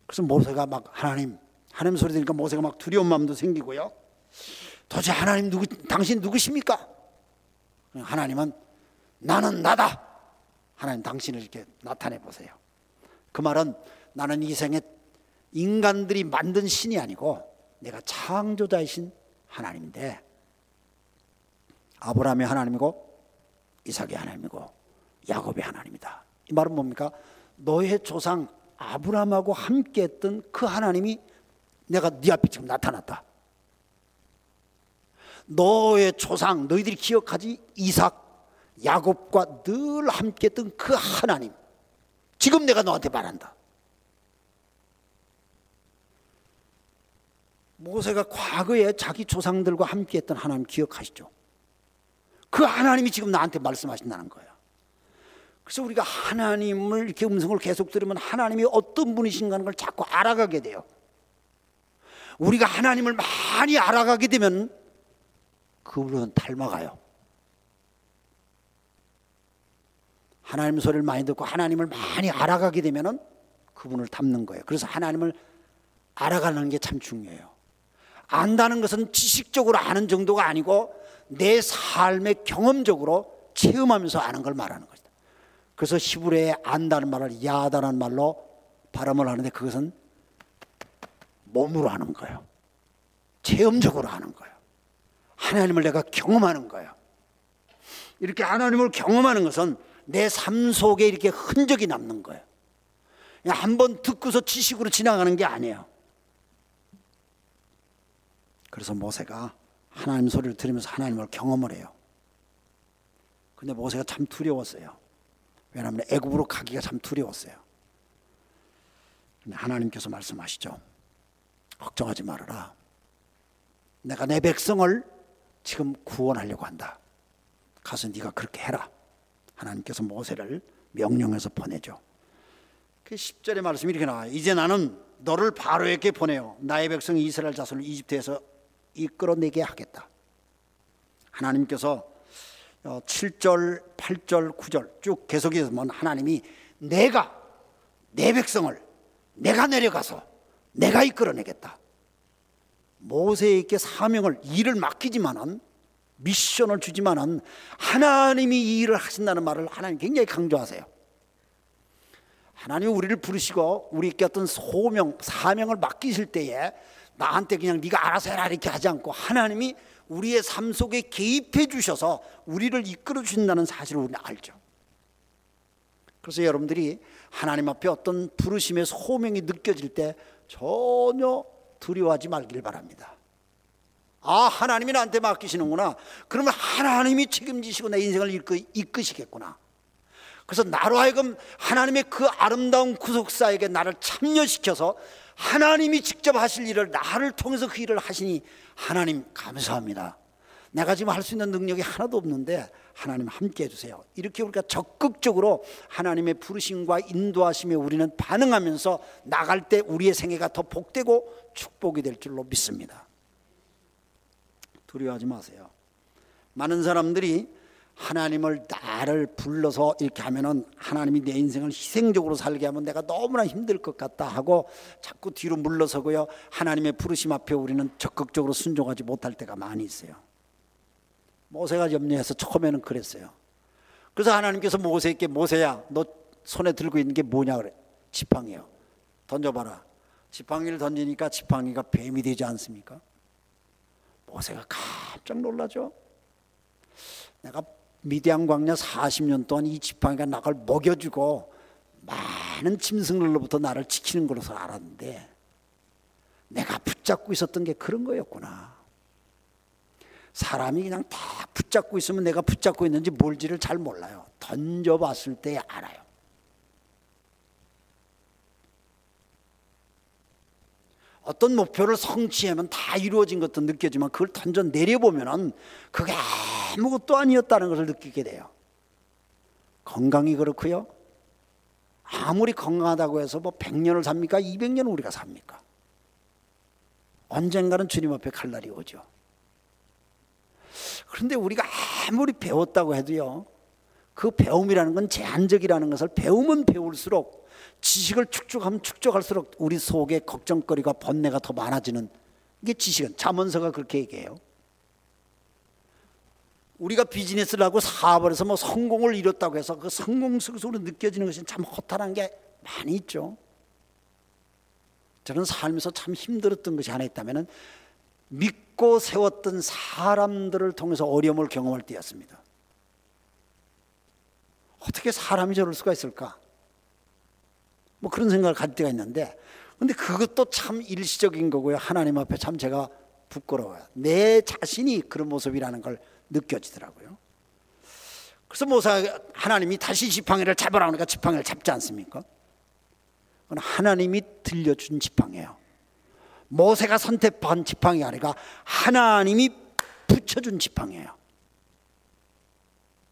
[SPEAKER 3] 그래서 모세가 막 하나님 하나님 소리 들으니까 모세가 막 두려운 마음도 생기고요. 도대체 하나님 누구 당신 누구십니까? 하나님은 나는 나다. 하나님 당신을 이렇게 나타내 보세요. 그 말은 나는 이 생에 인간들이 만든 신이 아니고 내가 창조자이신 하나님인데 아브라함의 하나님이고 이삭의 하나님이고 야곱의 하나님이다. 이 말은 뭡니까? 너의 조상 아브라함하고 함께 했던 그 하나님이 내가 네 앞에 지금 나타났다. 너의 조상 너희들이 기억하지 이삭 야곱과 늘 함께 했던 그 하나님 지금 내가 너한테 말한다. 모세가 과거에 자기 조상들과 함께 했던 하나님 기억하시죠? 그 하나님이 지금 나한테 말씀하신다는 거예요. 그래서 우리가 하나님을 이렇게 음성을 계속 들으면 하나님이 어떤 분이신가 하는 걸 자꾸 알아가게 돼요. 우리가 하나님을 많이 알아가게 되면 그분은 닮아가요. 하나님 소리를 많이 듣고 하나님을 많이 알아가게 되면은 그분을 닮는 거예요. 그래서 하나님을 알아가는 게 참 중요해요. 안다는 것은 지식적으로 아는 정도가 아니고 내 삶의 경험적으로 체험하면서 아는 걸 말하는 것이다. 그래서 히브리에 안다는 말을 야다라는 말로 발음을 하는데 그것은 몸으로 하는 거예요. 체험적으로 하는 거예요. 하나님을 내가 경험하는 거예요. 이렇게 하나님을 경험하는 것은 내 삶 속에 이렇게 흔적이 남는 거예요. 한 번 듣고서 지식으로 지나가는 게 아니에요. 그래서 모세가 하나님 소리를 들으면서 하나님을 경험을 해요. 근데 모세가 참 두려웠어요. 왜냐하면 애굽으로 가기가 참 두려웠어요. 하나님께서 말씀하시죠. 걱정하지 말아라. 내가 내 백성을 지금 구원하려고 한다. 가서 네가 그렇게 해라. 하나님께서 모세를 명령해서 보내죠. 그 10절의 말씀이 이렇게 나와요. 이제 나는 너를 바로에게 보내요. 나의 백성 이스라엘 자손을 이집트에서 이끌어내게 하겠다. 하나님께서 7절, 8절, 9절 쭉 계속해서 보면 하나님이 내가 내 백성을 내가 내려가서 내가 이끌어내겠다. 모세에게 사명을 일을 맡기지만은 미션을 주지만은 하나님이 이 일을 하신다는 말을 하나님 굉장히 강조하세요. 하나님이 우리를 부르시고 우리에게 어떤 소명, 사명을 맡기실 때에 나한테 그냥 네가 알아서 해라 이렇게 하지 않고 하나님이 우리의 삶 속에 개입해 주셔서 우리를 이끌어 주신다는 사실을 우리는 알죠. 그래서 여러분들이 하나님 앞에 어떤 부르심의 소명이 느껴질 때 전혀 두려워하지 말길 바랍니다. 아, 하나님이 나한테 맡기시는구나. 그러면 하나님이 책임지시고 내 인생을 이끌, 이끄시겠구나. 그래서 나로 하여금 하나님의 그 아름다운 구속사에게 나를 참여시켜서 하나님이 직접 하실 일을 나를 통해서 그 일을 하시니 하나님 감사합니다. 내가 지금 할 수 있는 능력이 하나도 없는데 하나님 함께 해주세요. 이렇게 우리가 적극적으로 하나님의 부르심과 인도하심에 우리는 반응하면서 나갈 때 우리의 생애가 더 복되고 축복이 될 줄로 믿습니다. 두려워하지 마세요. 많은 사람들이 하나님을 나를 불러서 이렇게 하면은 하나님이 내 인생을 희생적으로 살게 하면 내가 너무나 힘들 것 같다 하고 자꾸 뒤로 물러서고요. 하나님의 부르심 앞에 우리는 적극적으로 순종하지 못할 때가 많이 있어요. 모세가 염려해서 처음에는 그랬어요. 그래서 하나님께서 모세에게 모세야 너 손에 들고 있는 게 뭐냐 그래. 지팡이요. 던져봐라. 지팡이를 던지니까 지팡이가 뱀이 되지 않습니까? 모세가 깜짝 놀라죠. 내가 미디안 광야 40년 동안 이 지팡이가 나를 먹여주고 많은 짐승들로부터 나를 지키는 것으로 알았는데 내가 붙잡고 있었던 게 그런 거였구나. 사람이 그냥 다 붙잡고 있으면 내가 붙잡고 있는지 뭘지를 잘 몰라요. 던져봤을 때 알아요. 어떤 목표를 성취하면 다 이루어진 것도 느껴지만 그걸 던져 내려보면은 그게 아무것도 아니었다는 것을 느끼게 돼요. 건강이 그렇고요. 아무리 건강하다고 해서 뭐 100년을 삽니까? 200년을 우리가 삽니까? 언젠가는 주님 앞에 갈 날이 오죠. 그런데 우리가 아무리 배웠다고 해도요. 그 배움이라는 건 제한적이라는 것을 배우면 배울수록 지식을 축적하면 축적할수록 우리 속에 걱정거리가 번뇌가 더 많아지는 이게 지식은 잠언서가 그렇게 얘기해요. 우리가 비즈니스를 하고 사업을 해서 뭐 성공을 이뤘다고 해서 그 성공 속으로 느껴지는 것이 참 허탈한 게 많이 있죠. 저는 살면서 참 힘들었던 것이 하나 있다면은 믿고 세웠던 사람들을 통해서 어려움을 경험할 때였습니다. 어떻게 사람이 저럴 수가 있을까? 뭐 그런 생각을 가질 때가 있는데 근데 그것도 참 일시적인 거고요. 하나님 앞에 참 제가 부끄러워요. 내 자신이 그런 모습이라는 걸 느껴지더라고요. 그래서 모사 하나님이 다시 지팡이를 잡으라 그러니까 지팡이를 잡지 않습니까? 그건 하나님이 들려준 지팡이에요. 모세가 선택한 지팡이가 아니라 하나님이 붙여준 지팡이에요.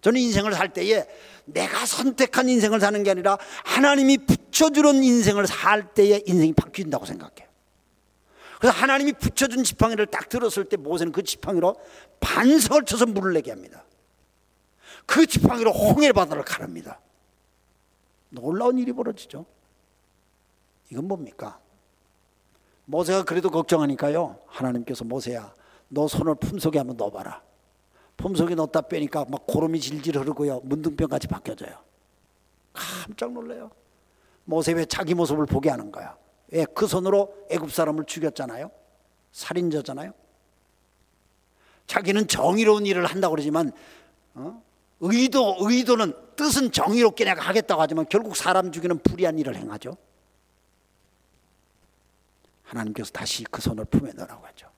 [SPEAKER 3] 저는 인생을 살 때에 내가 선택한 인생을 사는 게 아니라 하나님이 붙여주는 인생을 살 때에 인생이 바뀐다고 생각해요. 그래서 하나님이 붙여준 지팡이를 딱 들었을 때 모세는 그 지팡이로 반석을 쳐서 물을 내게 합니다. 그 지팡이로 홍해 바다를 가릅니다. 놀라운 일이 벌어지죠. 이건 뭡니까? 모세가 그래도 걱정하니까요. 하나님께서 모세야, 너 손을 품속에 한번 넣어봐라. 품속에 넣었다 빼니까 막 고름이 질질 흐르고요. 문둥병같이 바뀌어져요. 깜짝 놀래요. 모세 왜 자기 모습을 보게 하는 거야? 왜 그 손으로 애굽 사람을 죽였잖아요. 살인자잖아요. 자기는 정의로운 일을 한다고 그러지만 어? 의도 의도는 뜻은 정의롭게 내가 하겠다고 하지만 결국 사람 죽이는 불의한 일을 행하죠. 하나님께서 다시 그 손을 품에 넣으라고 하죠.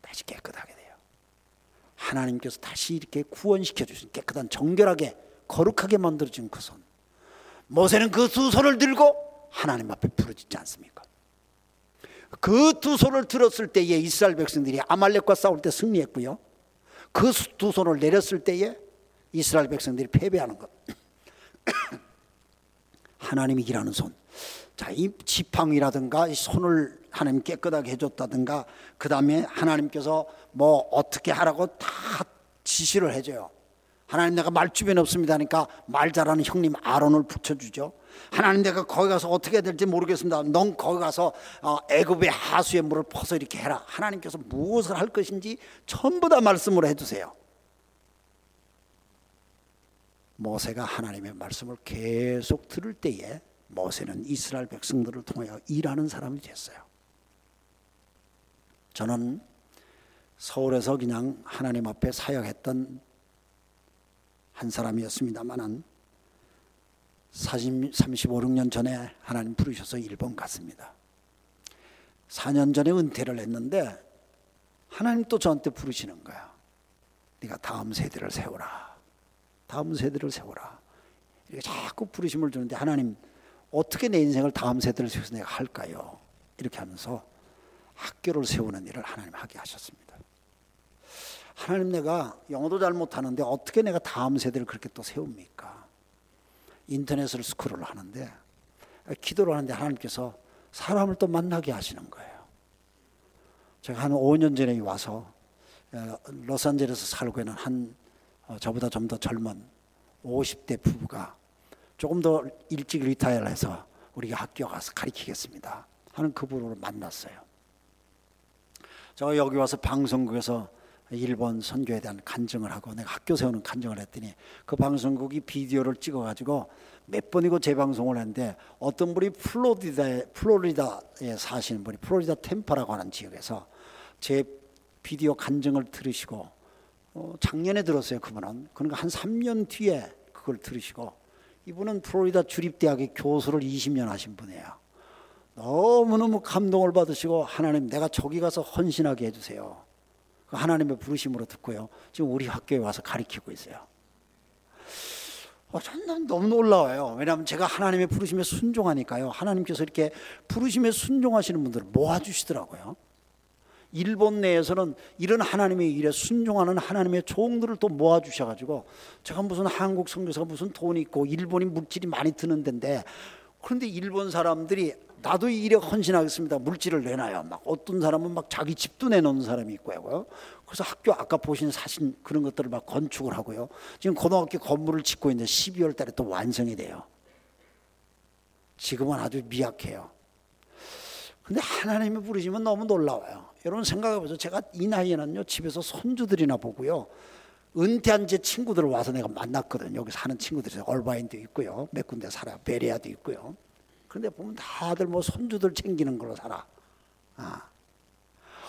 [SPEAKER 3] 다시 깨끗하게. 하나님께서 다시 이렇게 구원시켜 주신 깨끗한 정결하게 거룩하게 만들어 준 그 손. 모세는 그 두 손을 들고 하나님 앞에 부르짖지 않습니까? 그 두 손을 들었을 때에 이스라엘 백성들이 아말렉과 싸울 때 승리했고요. 그 두 손을 내렸을 때에 이스라엘 백성들이 패배하는 것. 하나님이 일하는 손. 자, 이 지팡이라든가 이 손을 하나님 깨끗하게 해줬다든가 그 다음에 하나님께서 뭐 어떻게 하라고 다 지시를 해줘요. 하나님 내가 말주변 없습니다 하니까 말 잘하는 형님 아론을 붙여주죠. 하나님 내가 거기 가서 어떻게 될지 모르겠습니다. 넌 거기 가서 어, 애굽의 하수의 물을 퍼서 이렇게 해라. 하나님께서 무엇을 할 것인지 전부 다 말씀을 해주세요. 모세가 하나님의 말씀을 계속 들을 때에 모세는 이스라엘 백성들을 통하여 일하는 사람이 됐어요. 저는 서울에서 그냥 하나님 앞에 사역했던 한 사람이었습니다만은 35, 6년 전에 하나님 부르셔서 일본 갔습니다. 4년 전에 은퇴를 했는데 하나님 또 저한테 부르시는 거야. 네가 다음 세대를 세워라. 다음 세대를 세워라. 이렇게 자꾸 부르심을 주는데 하나님 어떻게 내 인생을 다음 세대를 세워서 내가 할까요? 이렇게 하면서 학교를 세우는 일을 하나님 하게 하셨습니다. 하나님 내가 영어도 잘 못하는데 어떻게 내가 다음 세대를 그렇게 또 세웁니까? 인터넷으로 스크롤을 하는데 기도를 하는데 하나님께서 사람을 또 만나게 하시는 거예요. 제가 한 5년 전에 와서 로스앤젤레스 살고 있는 한 어, 저보다 좀 더 젊은 50대 부부가 조금 더 일찍 retire를 해서 우리가 학교 가서 가르치겠습니다 하는 그 부부를 만났어요. 저 여기 와서 방송국에서 일본 선교에 대한 간증을 하고 내가 학교 세우는 간증을 했더니 그 방송국이 비디오를 찍어가지고 몇 번이고 재방송을 했는데 어떤 분이 플로리다에 플로리다에 사시는 분이 플로리다 템파라고 하는 지역에서 제 비디오 간증을 들으시고 어, 작년에 들었어요 그분은 그러니까 한 3년 뒤에 그걸 들으시고 이분은 플로리다 주립대학의 교수를 20년 하신 분이에요. 너무너무 감동을 받으시고 하나님 내가 저기 가서 헌신하게 해주세요. 그 하나님의 부르심으로 듣고요. 지금 우리 학교에 와서 가르치고 있어요. 어, 저는 너무 놀라워요. 왜냐하면 제가 하나님의 부르심에 순종하니까요. 하나님께서 이렇게 부르심에 순종하시는 분들을 모아주시더라고요. 일본 내에서는 이런 하나님의 일에 순종하는 하나님의 종들을 또 모아주셔가지고 제가 무슨 한국 선교사가 무슨 돈이 있고 일본이 물질이 많이 드는 데인데 그런데 일본 사람들이 나도 이 일에 헌신하겠습니다. 물질을 내놔요. 막 어떤 사람은 막 자기 집도 내놓는 사람이 있고요. 그래서 학교 아까 보신 사진 그런 것들을 막 건축을 하고요. 지금 고등학교 건물을 짓고 있는데 12월 달에 또 완성이 돼요. 지금은 아주 미약해요. 근데 하나님의 부르시면 너무 놀라워요. 여러분 생각해 보세요. 제가 이 나이에는요 집에서 손주들이나 보고요. 은퇴한 제 친구들을 와서 내가 만났거든요. 여기 사는 친구들이 얼바인도 있고요. 몇 군데 살아요. 베리아도 있고요. 그런데 보면 다들 뭐 손주들 챙기는 걸로 살아. 아.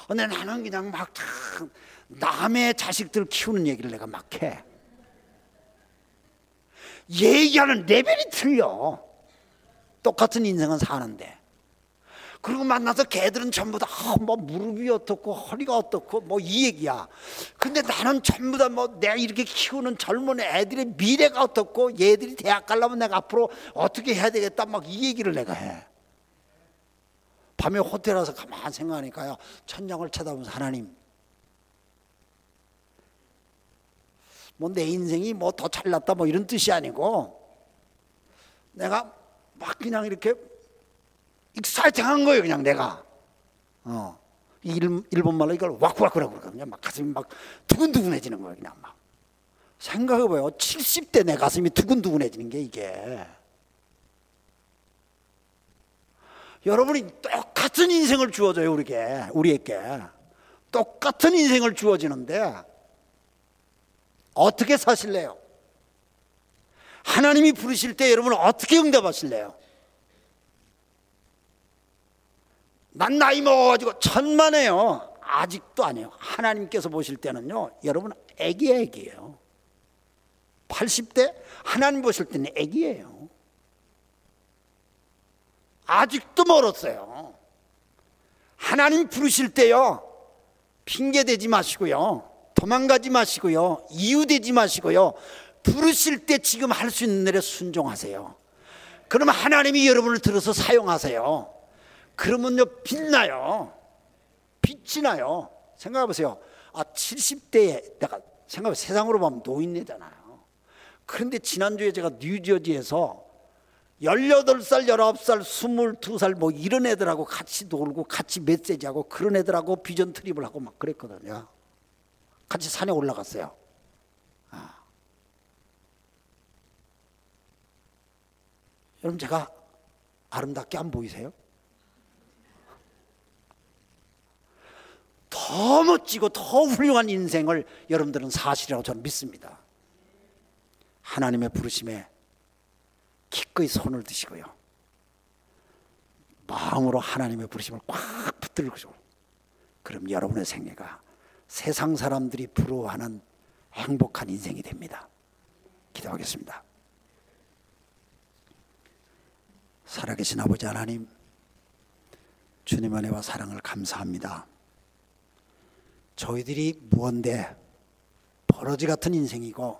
[SPEAKER 3] 근데 나는 그냥 막 남의 자식들 키우는 얘기를 내가 막 해. 얘기하는 레벨이 틀려. 똑같은 인생은 사는데. 그리고 만나서 걔들은 전부 다뭐 아, 무릎이 어떻고 허리가 어떻고 뭐 이 얘기야. 근데 나는 전부 다 뭐 내가 이렇게 키우는 젊은 애들의 미래가 어떻고 얘들이 대학 가려면 내가 앞으로 어떻게 해야 되겠다 막 이 얘기를 내가 해. 밤에 호텔 와서 가만 생각하니까요. 천장을 쳐다보면서 하나님 뭐 내 인생이 뭐 더 잘났다 뭐 이런 뜻이 아니고 내가 막 그냥 이렇게 익사이팅한 거예요, 그냥 내가. 어. 일, 일본 말로 이걸 와쿠와쿠라고 그러거든요. 막 가슴이 막 두근두근해지는 거예요, 그냥 막. 생각해봐요. 70대 내 가슴이 두근두근해지는 게 이게. 여러분이 똑같은 인생을 주어져요, 우리에게. 우리에게. 똑같은 인생을 주어지는데 어떻게 사실래요? 하나님이 부르실 때 여러분은 어떻게 응답하실래요? 난 나이 먹어가지고 천만에요. 아직도 아니에요. 하나님께서 보실 때는요, 여러분 애기 애기예요. 80대 하나님 보실 때는 애기예요. 아직도 멀었어요. 하나님 부르실 때요, 핑계 대지 마시고요, 도망가지 마시고요, 이유 대지 마시고요, 부르실 때 지금 할 수 있는 일에 순종하세요. 그러면 하나님이 여러분을 들어서 사용하세요. 그러면요 빛나요. 빛이 나요. 생각해 보세요. 아 70대에 내가 생각해 세상으로 보면 노인네잖아요. 그런데 지난주에 제가 뉴저지에서 18살, 19살, 22살 뭐 이런 애들하고 같이 놀고 같이 메시지하고 그런 애들하고 비전 트립을 하고 막 그랬거든요. 같이 산에 올라갔어요. 아. 여러분 제가 아름답게 안 보이세요? 더 멋지고 더 훌륭한 인생을 여러분들은 사실이라고 저는 믿습니다. 하나님의 부르심에 기꺼이 손을 드시고요. 마음으로 하나님의 부르심을 꽉 붙들고 그럼 여러분의 생애가 세상 사람들이 부러워하는 행복한 인생이 됩니다. 기도하겠습니다. 살아계신 아버지 하나님, 주님 은혜와 사랑을 감사합니다. 저희들이 무언데 버러지 같은 인생이고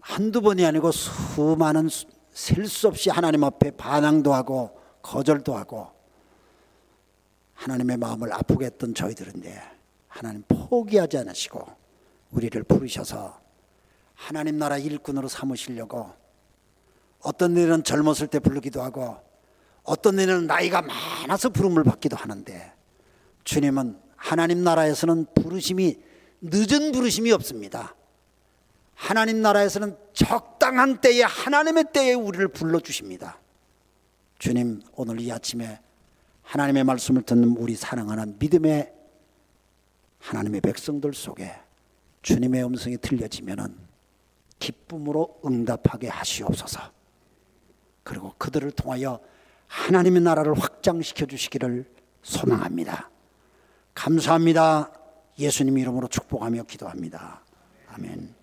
[SPEAKER 3] 한두 번이 아니고 수많은 셀 수 없이 하나님 앞에 반항도 하고 거절도 하고 하나님의 마음을 아프게 했던 저희들인데 하나님 포기하지 않으시고 우리를 부르셔서 하나님 나라 일꾼으로 삼으시려고 어떤 일은 젊었을 때 부르기도 하고 어떤 일은 나이가 많아서 부름을 받기도 하는데 주님은 하나님 나라에서는 부르심이 늦은 부르심이 없습니다. 하나님 나라에서는 적당한 때에 하나님의 때에 우리를 불러 주십니다. 주님 오늘 이 아침에 하나님의 말씀을 듣는 우리 사랑하는 믿음의 하나님의 백성들 속에 주님의 음성이 들려지면은 기쁨으로 응답하게 하시옵소서. 그리고 그들을 통하여 하나님의 나라를 확장시켜 주시기를 소망합니다. 감사합니다. 예수님 이름으로 축복하며 기도합니다. 아멘.